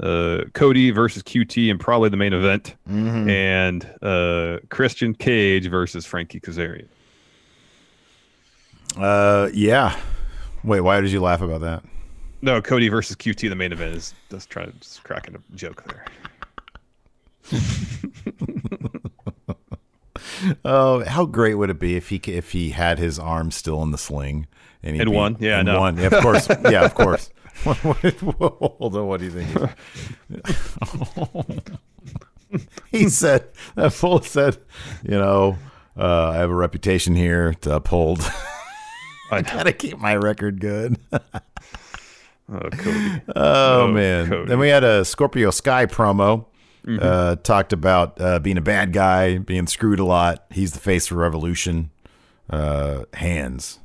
uh, Cody versus QT and probably the main event,
Mhm.
and uh, Christian Cage versus Frankie Kazarian.
Uh, yeah. Wait, why did you laugh about that?
No, Cody versus QT, the main event is just trying to just cracking a joke there. (laughs)
Oh, how great would it be if he if he had his arm still in the sling and he
And won? Yeah,
and
know.
won. Yeah, of course. (laughs) Yeah, of course. (laughs) What- what- Hold on. What do you think? (laughs) he said that fool said, you know, uh, I have a reputation here to uphold. I gotta keep my record good.
Oh, Cody.
Oh,
Oh,
man.
Cody.
Then we had a Scorpio Sky promo.
Mhm.
Uh, talked about uh, being a bad guy, being screwed a lot. He's the face for Revolution. Uh, hands.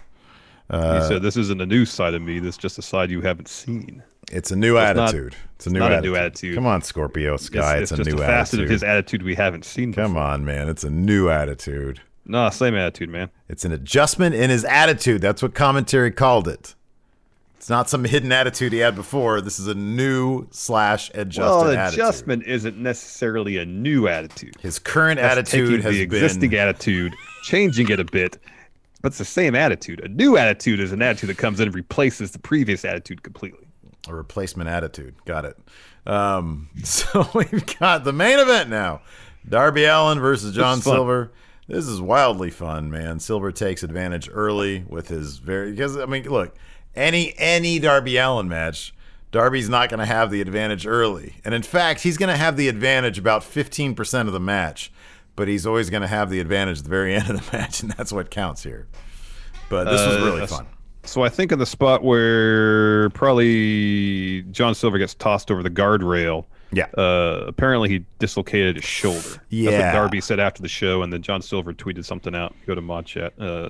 Uh,
he said, "This isn't a new side of me. This is just a side you haven't seen."
It's a new
It's not-
attitude. it's a
it's
new
not a
attitude.
new attitude.
Come on, Scorpio Sky. It's,
it's
a
just
new
a facet
attitude.
of his attitude we haven't seen.
Come on, man. It's a new attitude.
No, same attitude, man.
It's an adjustment in his attitude. That's what commentary called it. It's not some hidden attitude he had before. This is a new slash adjusted
well,
attitude.
adjustment isn't necessarily a new attitude.
His current
That's
attitude has
the
been-
existing attitude, changing it a bit, but it's the same attitude. A new attitude is an attitude that comes in and replaces the previous attitude completely.
A replacement attitude. Got it. Um, (laughs) so we've got the main event now. Darby Allin versus John. Silver. This is wildly fun, man. Silver takes advantage early with his very because I mean, look, any any Darby Allin match, Darby's not going to have the advantage early. And in fact, he's going to have the advantage about 15% of the match, but he's always going to have the advantage at the very (laughs) end of the match, and that's what counts here. But this was
Uh,
really fun.
So I think in the spot where probably John Silver gets tossed over the guardrail.
Yeah.
Uh, apparently he dislocated his shoulder. Yeah. That's
Yeah.
what Darby said after the show, and then John Silver tweeted something out. Go to Mod Chat. Uh,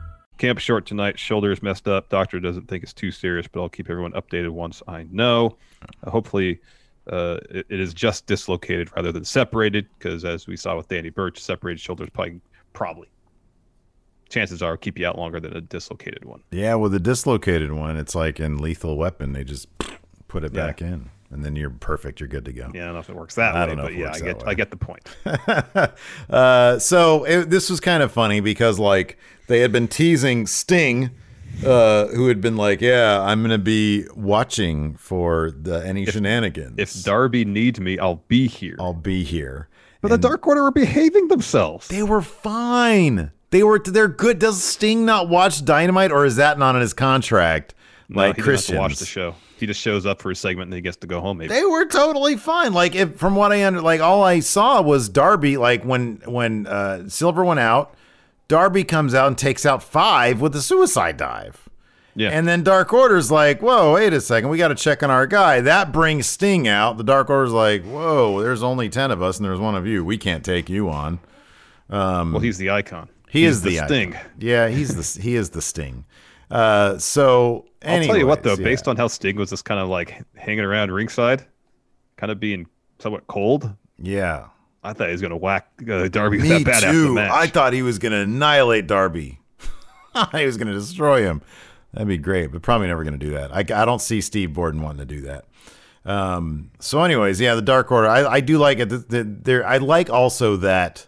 Camp short tonight. Shoulder is messed up. Doctor doesn't think it's too serious, but I'll keep everyone updated once I know. Uh, hopefully, uh, it, it is just dislocated rather than separated, because as we saw with Danny Burch, separated shoulders probably probably chances are keep you out longer than a dislocated one.
Yeah, with the dislocated one, it's like in Lethal Weapon. They just put it
Yeah.
back in, and then you're perfect. You're good to go.
Yeah, I don't know if it works that
I
way,
don't know
but
if
yeah, I get
way.
I get the point. (laughs)
uh, so it, this was kind of funny because like they had been teasing Sting, uh, who had been like, "Yeah, I'm gonna be watching for the any shenanigans.
If Darby needs me, I'll be here.
I'll be here."
But the Dark Order are behaving themselves.
They were fine. They were. They're good. Does Sting not watch Dynamite, or is that not in his contract?
No,
like
he doesn't have
Christian
to watch the show. He just shows up for his segment and he gets to go home. Maybe
They were totally fine. Like if from what I under like all I saw was Darby like when when uh Silver went out, Darby comes out and takes out five with the suicide dive.
Yeah.
And then Dark Order's like, whoa, wait a second, we gotta check on our guy. That brings Sting out. The Dark Order's like, whoa, there's only ten of us and there's one of you. We can't take you on. Um
well, he's the icon.
he
He's
is the,
Sting.
icon. Yeah, he's the he is the Sting. Uh so
I'll tell you what, though,
yeah.
based on how Sting was just kind of like hanging around ringside, kind of being somewhat cold,
Yeah.
I thought he was going to whack uh, Darby with that bat after the
too.
match.
I thought he was going to annihilate Darby. (laughs) he was going to destroy him. That'd be great, but probably never going to do that. I, I don't see Steve Borden wanting to do that. Um, so, anyways, yeah, the Dark Order. I, I do like it. The, the, there, I like also that.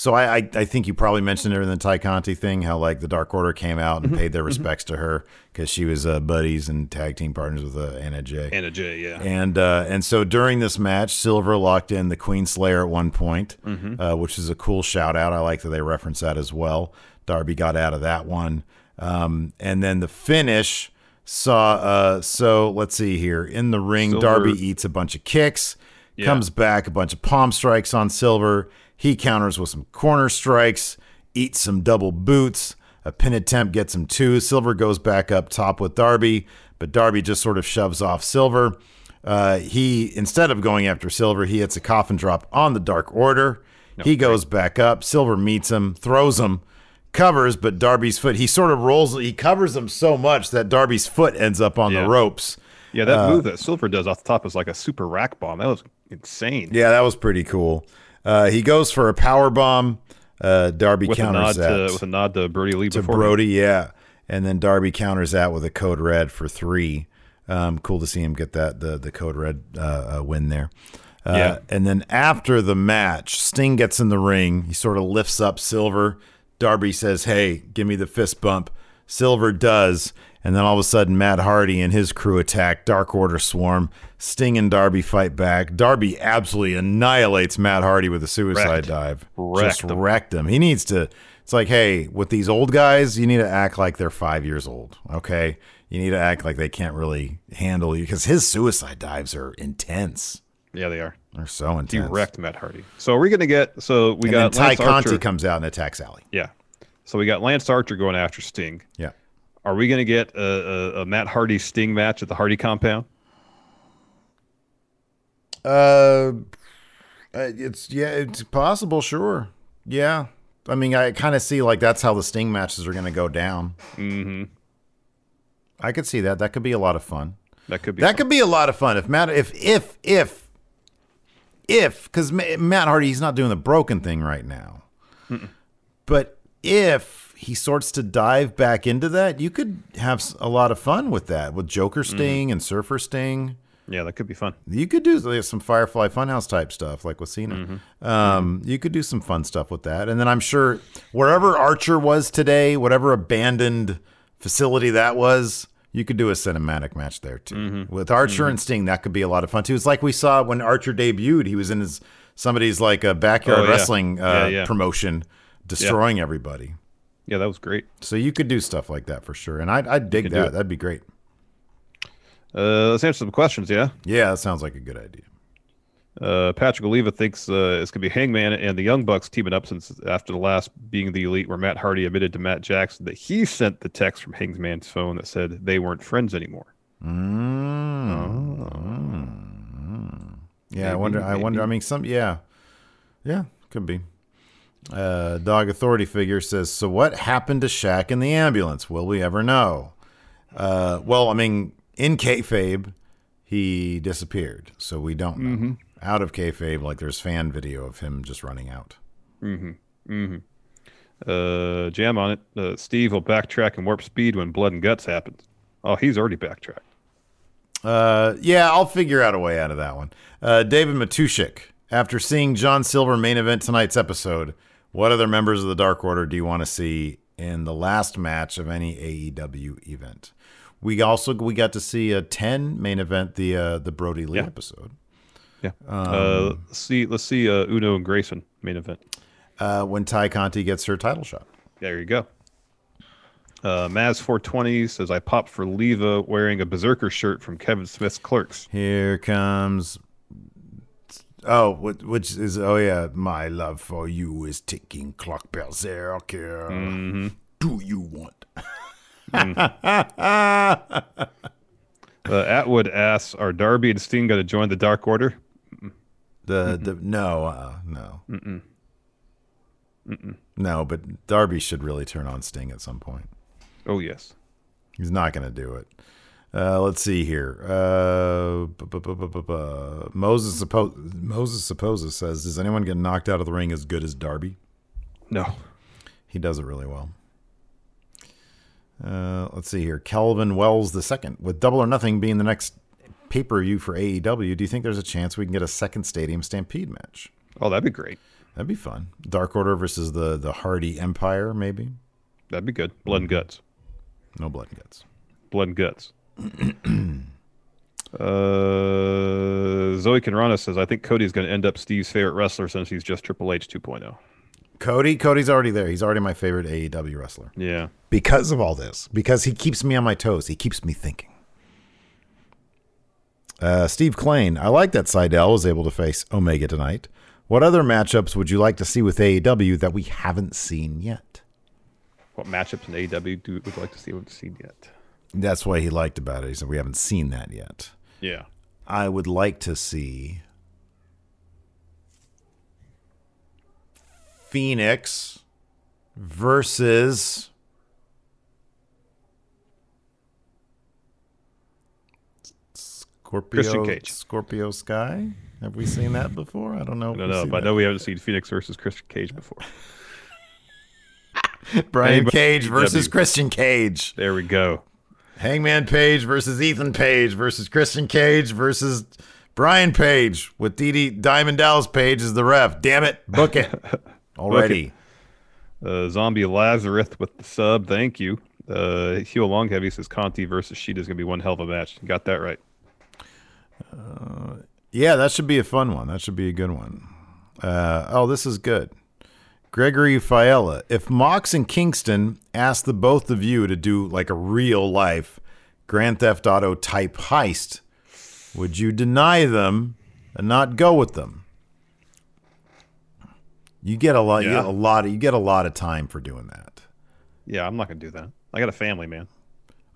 So I, I, I think you probably mentioned it in the Tay Conti thing, how like the Dark Order came out and paid their respects to her because she was uh, buddies and tag team partners with uh, Anna Jay.
Anna Jay, yeah.
And uh, and so during this match, Silver locked in the Queen Slayer at one point,
Mhm.
uh, which is a cool shout out. I like that they reference that as well. Darby got out of that one, um, and then the finish saw. Uh, so let's see here in the ring,
Silver-
Darby eats a bunch of kicks,
Yeah.
comes back a bunch of palm strikes on Silver. He counters with some corner strikes, eats some double boots. A pin attempt gets him two. Silver goes back up top with Darby, but Darby just sort of shoves off Silver. Uh, he instead of going after Silver, he hits a coffin drop on the Dark Order. he goes back up. Silver meets him, throws him, covers, but Darby's foot. He sort of rolls. He covers him so much that Darby's foot ends up on
Yeah.
the ropes.
yeah, that
Uh,
move that Silver does off the top is like a super rack bomb. That was insane.
Yeah, that was pretty cool. Uh, he goes for a power bomb. Uh, Darby
with a nod
counters that
to with a nod to Brodie Lee
to Brodie, yeah, and then Darby counters that with a code red for three. Um, cool to see him get that the the code red uh, uh, win there. Uh,
Yeah.
and then after the match, Sting gets in the ring. He sort of lifts up Silver. Darby says, "Hey, give me the fist bump." Silver does, and then all of a sudden, Matt Hardy and his crew attack. Dark Order swarm. Sting and Darby fight back. Darby absolutely annihilates Matt Hardy with a suicide
Wrecked.
dive.
Wrecked
Just
him.
wrecked him. He needs to. It's like, hey, with these old guys, you need to act like they're five years old. Okay, you need to act like they can't really handle you because his suicide dives are intense.
Yeah, they are.
They're so
He
intense.
wrecked Matt Hardy. So are we going to get? So we
and
got
then Ty
Lance
Conti
Archer.
comes out and attacks Allie.
Yeah. So we got Lance Archer going after Sting.
Yeah.
Are we going to get a, a, a Matt Hardy Sting match at the Hardy compound?
Uh, uh, it's yeah, it's possible. Sure. Yeah. I mean, I kind of see like that's how the Sting matches are going to go down.
Mm-hmm.
I could see that. That could be a lot of fun.
That could be.
That could be a lot of fun if Matt, if if if if because Matt Hardy he's not doing the broken thing right now,
Mm-mm.
but if he starts to dive back into that, you could have a lot of fun with that with Joker Sting and Surfer Sting.
Yeah, that could be fun.
You could do some Firefly Funhouse type stuff, like with Cena. Um, You could do some fun stuff with that, and then I'm sure wherever Archer was today, whatever abandoned facility that was, you could do a cinematic match there too. With Archer and Sting, that could be a lot of fun too. It's like we saw when Archer debuted; he was in his somebody's like a backyard
Oh, yeah.
wrestling uh,
Yeah, yeah.
promotion, destroying everybody.
Yeah, that was great.
So you could do stuff like that for sure, and I'd, I'd dig that. That'd be great.
Uh, let's answer some questions. Yeah.
Yeah, that sounds like a good idea.
Uh, Patrick Oliva thinks uh, it's gonna be Hangman and the Young Bucks teaming up since after the last being the elite, where Matt Hardy admitted to Matt Jackson that he sent the text from Hangman's phone that said they weren't friends anymore.
Mm. Yeah, I
Maybe,
wonder. I wonder. I mean, some. Yeah, yeah, could be. Uh, Dog Authority figure says. So what happened to Shaq in the ambulance? Will we ever know? Uh, well, I mean, in kayfabe, he disappeared, so we don't know.
Mhm.
Out of kayfabe, like there's fan video of him just running out.
Mm-hmm. Mm-hmm. Uh, jam on it. Uh, Steve will backtrack and warp speed when blood and guts happens. Oh, he's already backtracked.
Uh, yeah, I'll figure out a way out of that one. Uh, David Matushik, after seeing John Silver main event tonight's episode, what other members of the Dark Order do you want to see in the last match of any AEW event? We also we got to see a ten main event, the uh, the Brodie Lee
Yeah.
episode.
Yeah.
Um,
uh, let's see. Let's see. Uh, Uno and Grayson main event.
Uh, when Tay Conti gets her title shot.
There you go. Uh, Maz 420 says I popped for Leva wearing a Berserker shirt from Kevin Smith's Clerks.
Here comes. Oh, which is oh yeah, my love for you is ticking clock berserker.
Mhm.
Do you want?
Uh, Atwood asks, "Are Darby and Sting going to join the Dark Order?"
The the no uh, no
Mm-mm. Mm-mm.
no, but Darby should really turn on Sting at some point.
Oh yes.
He's not going to do it. Uh, let's see here. Uh, bu- bu- bu- Moses suppo- Moses supposes says, "Does anyone get knocked out of the ring as good as Darby?"
No.
He does it really well. Uh, let's see here. Calvin Wells the second, with Double or Nothing being the next pay per view for AEW. Do you think there's a chance we can get a second Stadium Stampede match?
Oh, that'd be great.
That'd be fun. Dark Order versus the the Hardy Empire, maybe.
That'd be good. Blood and guts.
No blood and guts.
Blood and guts. (clears throat) uh, Zoe Conrana says, "I think Cody's going to end up Steve's favorite wrestler since he's just Triple H oh." 2.0."
Cody, Cody's already there. He's already my favorite AEW wrestler.
Yeah.
Because of all this, because he keeps me on my toes. He keeps me thinking. Uh, Steve Klein, I like that Sydal was able to face Omega tonight. What other matchups would you like to see with AEW that we haven't seen yet?
What matchups in AEW do would you like to see? We haven't seen yet.
That's what he liked about it. He said we haven't seen that yet.
Yeah.
I would like to see Fenix versus Scorpio
Christian Cage.
Scorpio Sky. Have we seen that before? I don't know.
I don't know, but I know we haven't seen Fenix versus Christian Cage before. (laughs)
Brian
Anybody-
Cage versus
AEW.
Christian Cage.
There we go.
Hangman Page versus Ethan Page versus Christian Cage versus Brian Page with Dee Diamond Dallas Page as the ref. Damn it, book it (laughs) already.
Uh, Zombie Lazarus with the sub. Thank you. Uh, Hugh Long Heavy says Conti versus Shida is going to be one hell of a match. You got that right.
Yeah, that should be a fun one. That should be a good one. Uh, oh, this is good. Gregory Fiella. If Mox and Kingston asked the both of you to do like a real life Grand Theft Auto type heist, would you deny them and not go with them? You get a lot. You
Yeah.
get a lot. Of, you get a lot of time for doing that.
Yeah, I'm not going to do that. I got a family, man.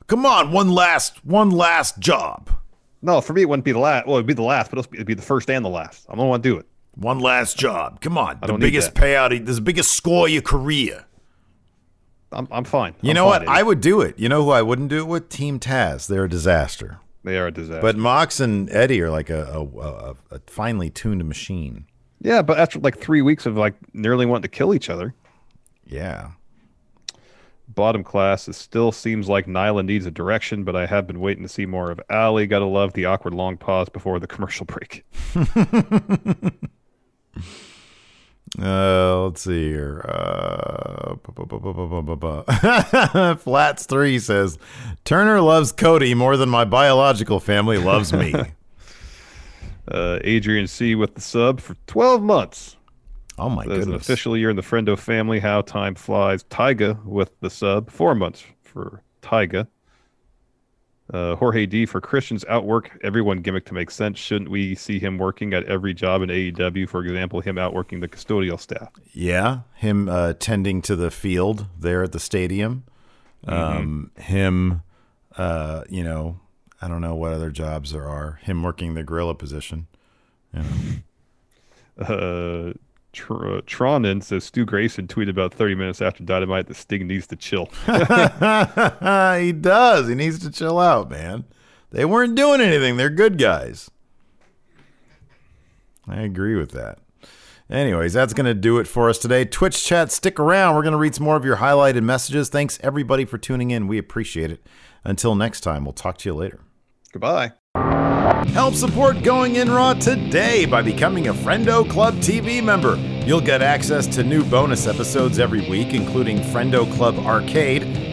Come on, one last, one last job.
No, for me, it wouldn't be the last. Well, it'd be the last, but it'd be the first and the last. I don't want to do it.
One last job. Come on. The biggest payout, the biggest score of your career.
I'm, I'm fine.
You
I'm
know
fine,
what?
Eddie.
I would do it. You know who I wouldn't do it with? Team Taz. They're a disaster.
They are a disaster.
But Mox and Eddie are like a, a, a, a finely tuned machine.
Yeah, but after like three weeks of like nearly wanting to kill each other.
Yeah.
Bottom class, it still seems like Nyla needs a direction, but I have been waiting to see more of Allie. Gotta love the awkward long pause before the (laughs) commercial break. (laughs)
Uh, let's see here. Uh, (laughs) Flats three says Turner loves Cody more than my biological family loves me.
Uh, Adrian C with the sub for 12 months.
Oh my
There's an
goodness!
official year in the Friendo family. How time flies. Tyga with the sub. Four months for Tyga. Uh, Jorge D for Christians outwork everyone gimmick to make sense. Shouldn't we see him working at every job in AEW? For example, him outworking the custodial staff.
Yeah, him uh, tending to the field there at the stadium. Um, Him, uh, you know, I don't know what other jobs there are. Him working the gorilla position. You know. (laughs)
Uh, Tr- uh, Tronin says Stu Grayson tweeted about 30 minutes after Dynamite that Sting needs to chill. (laughs)
he does. He needs to chill out, man. They weren't doing anything. They're good guys. I agree with that. Anyways, that's going to do it for us today. Twitch chat, stick around. We're going to read some more of your highlighted messages. Thanks, everybody, for tuning in. We appreciate it. Until next time, we'll talk to you later.
Goodbye.
Help support Going In Raw today by becoming a Friendo Club TV member. You'll get access to new bonus episodes every week, including Friendo Club Arcade,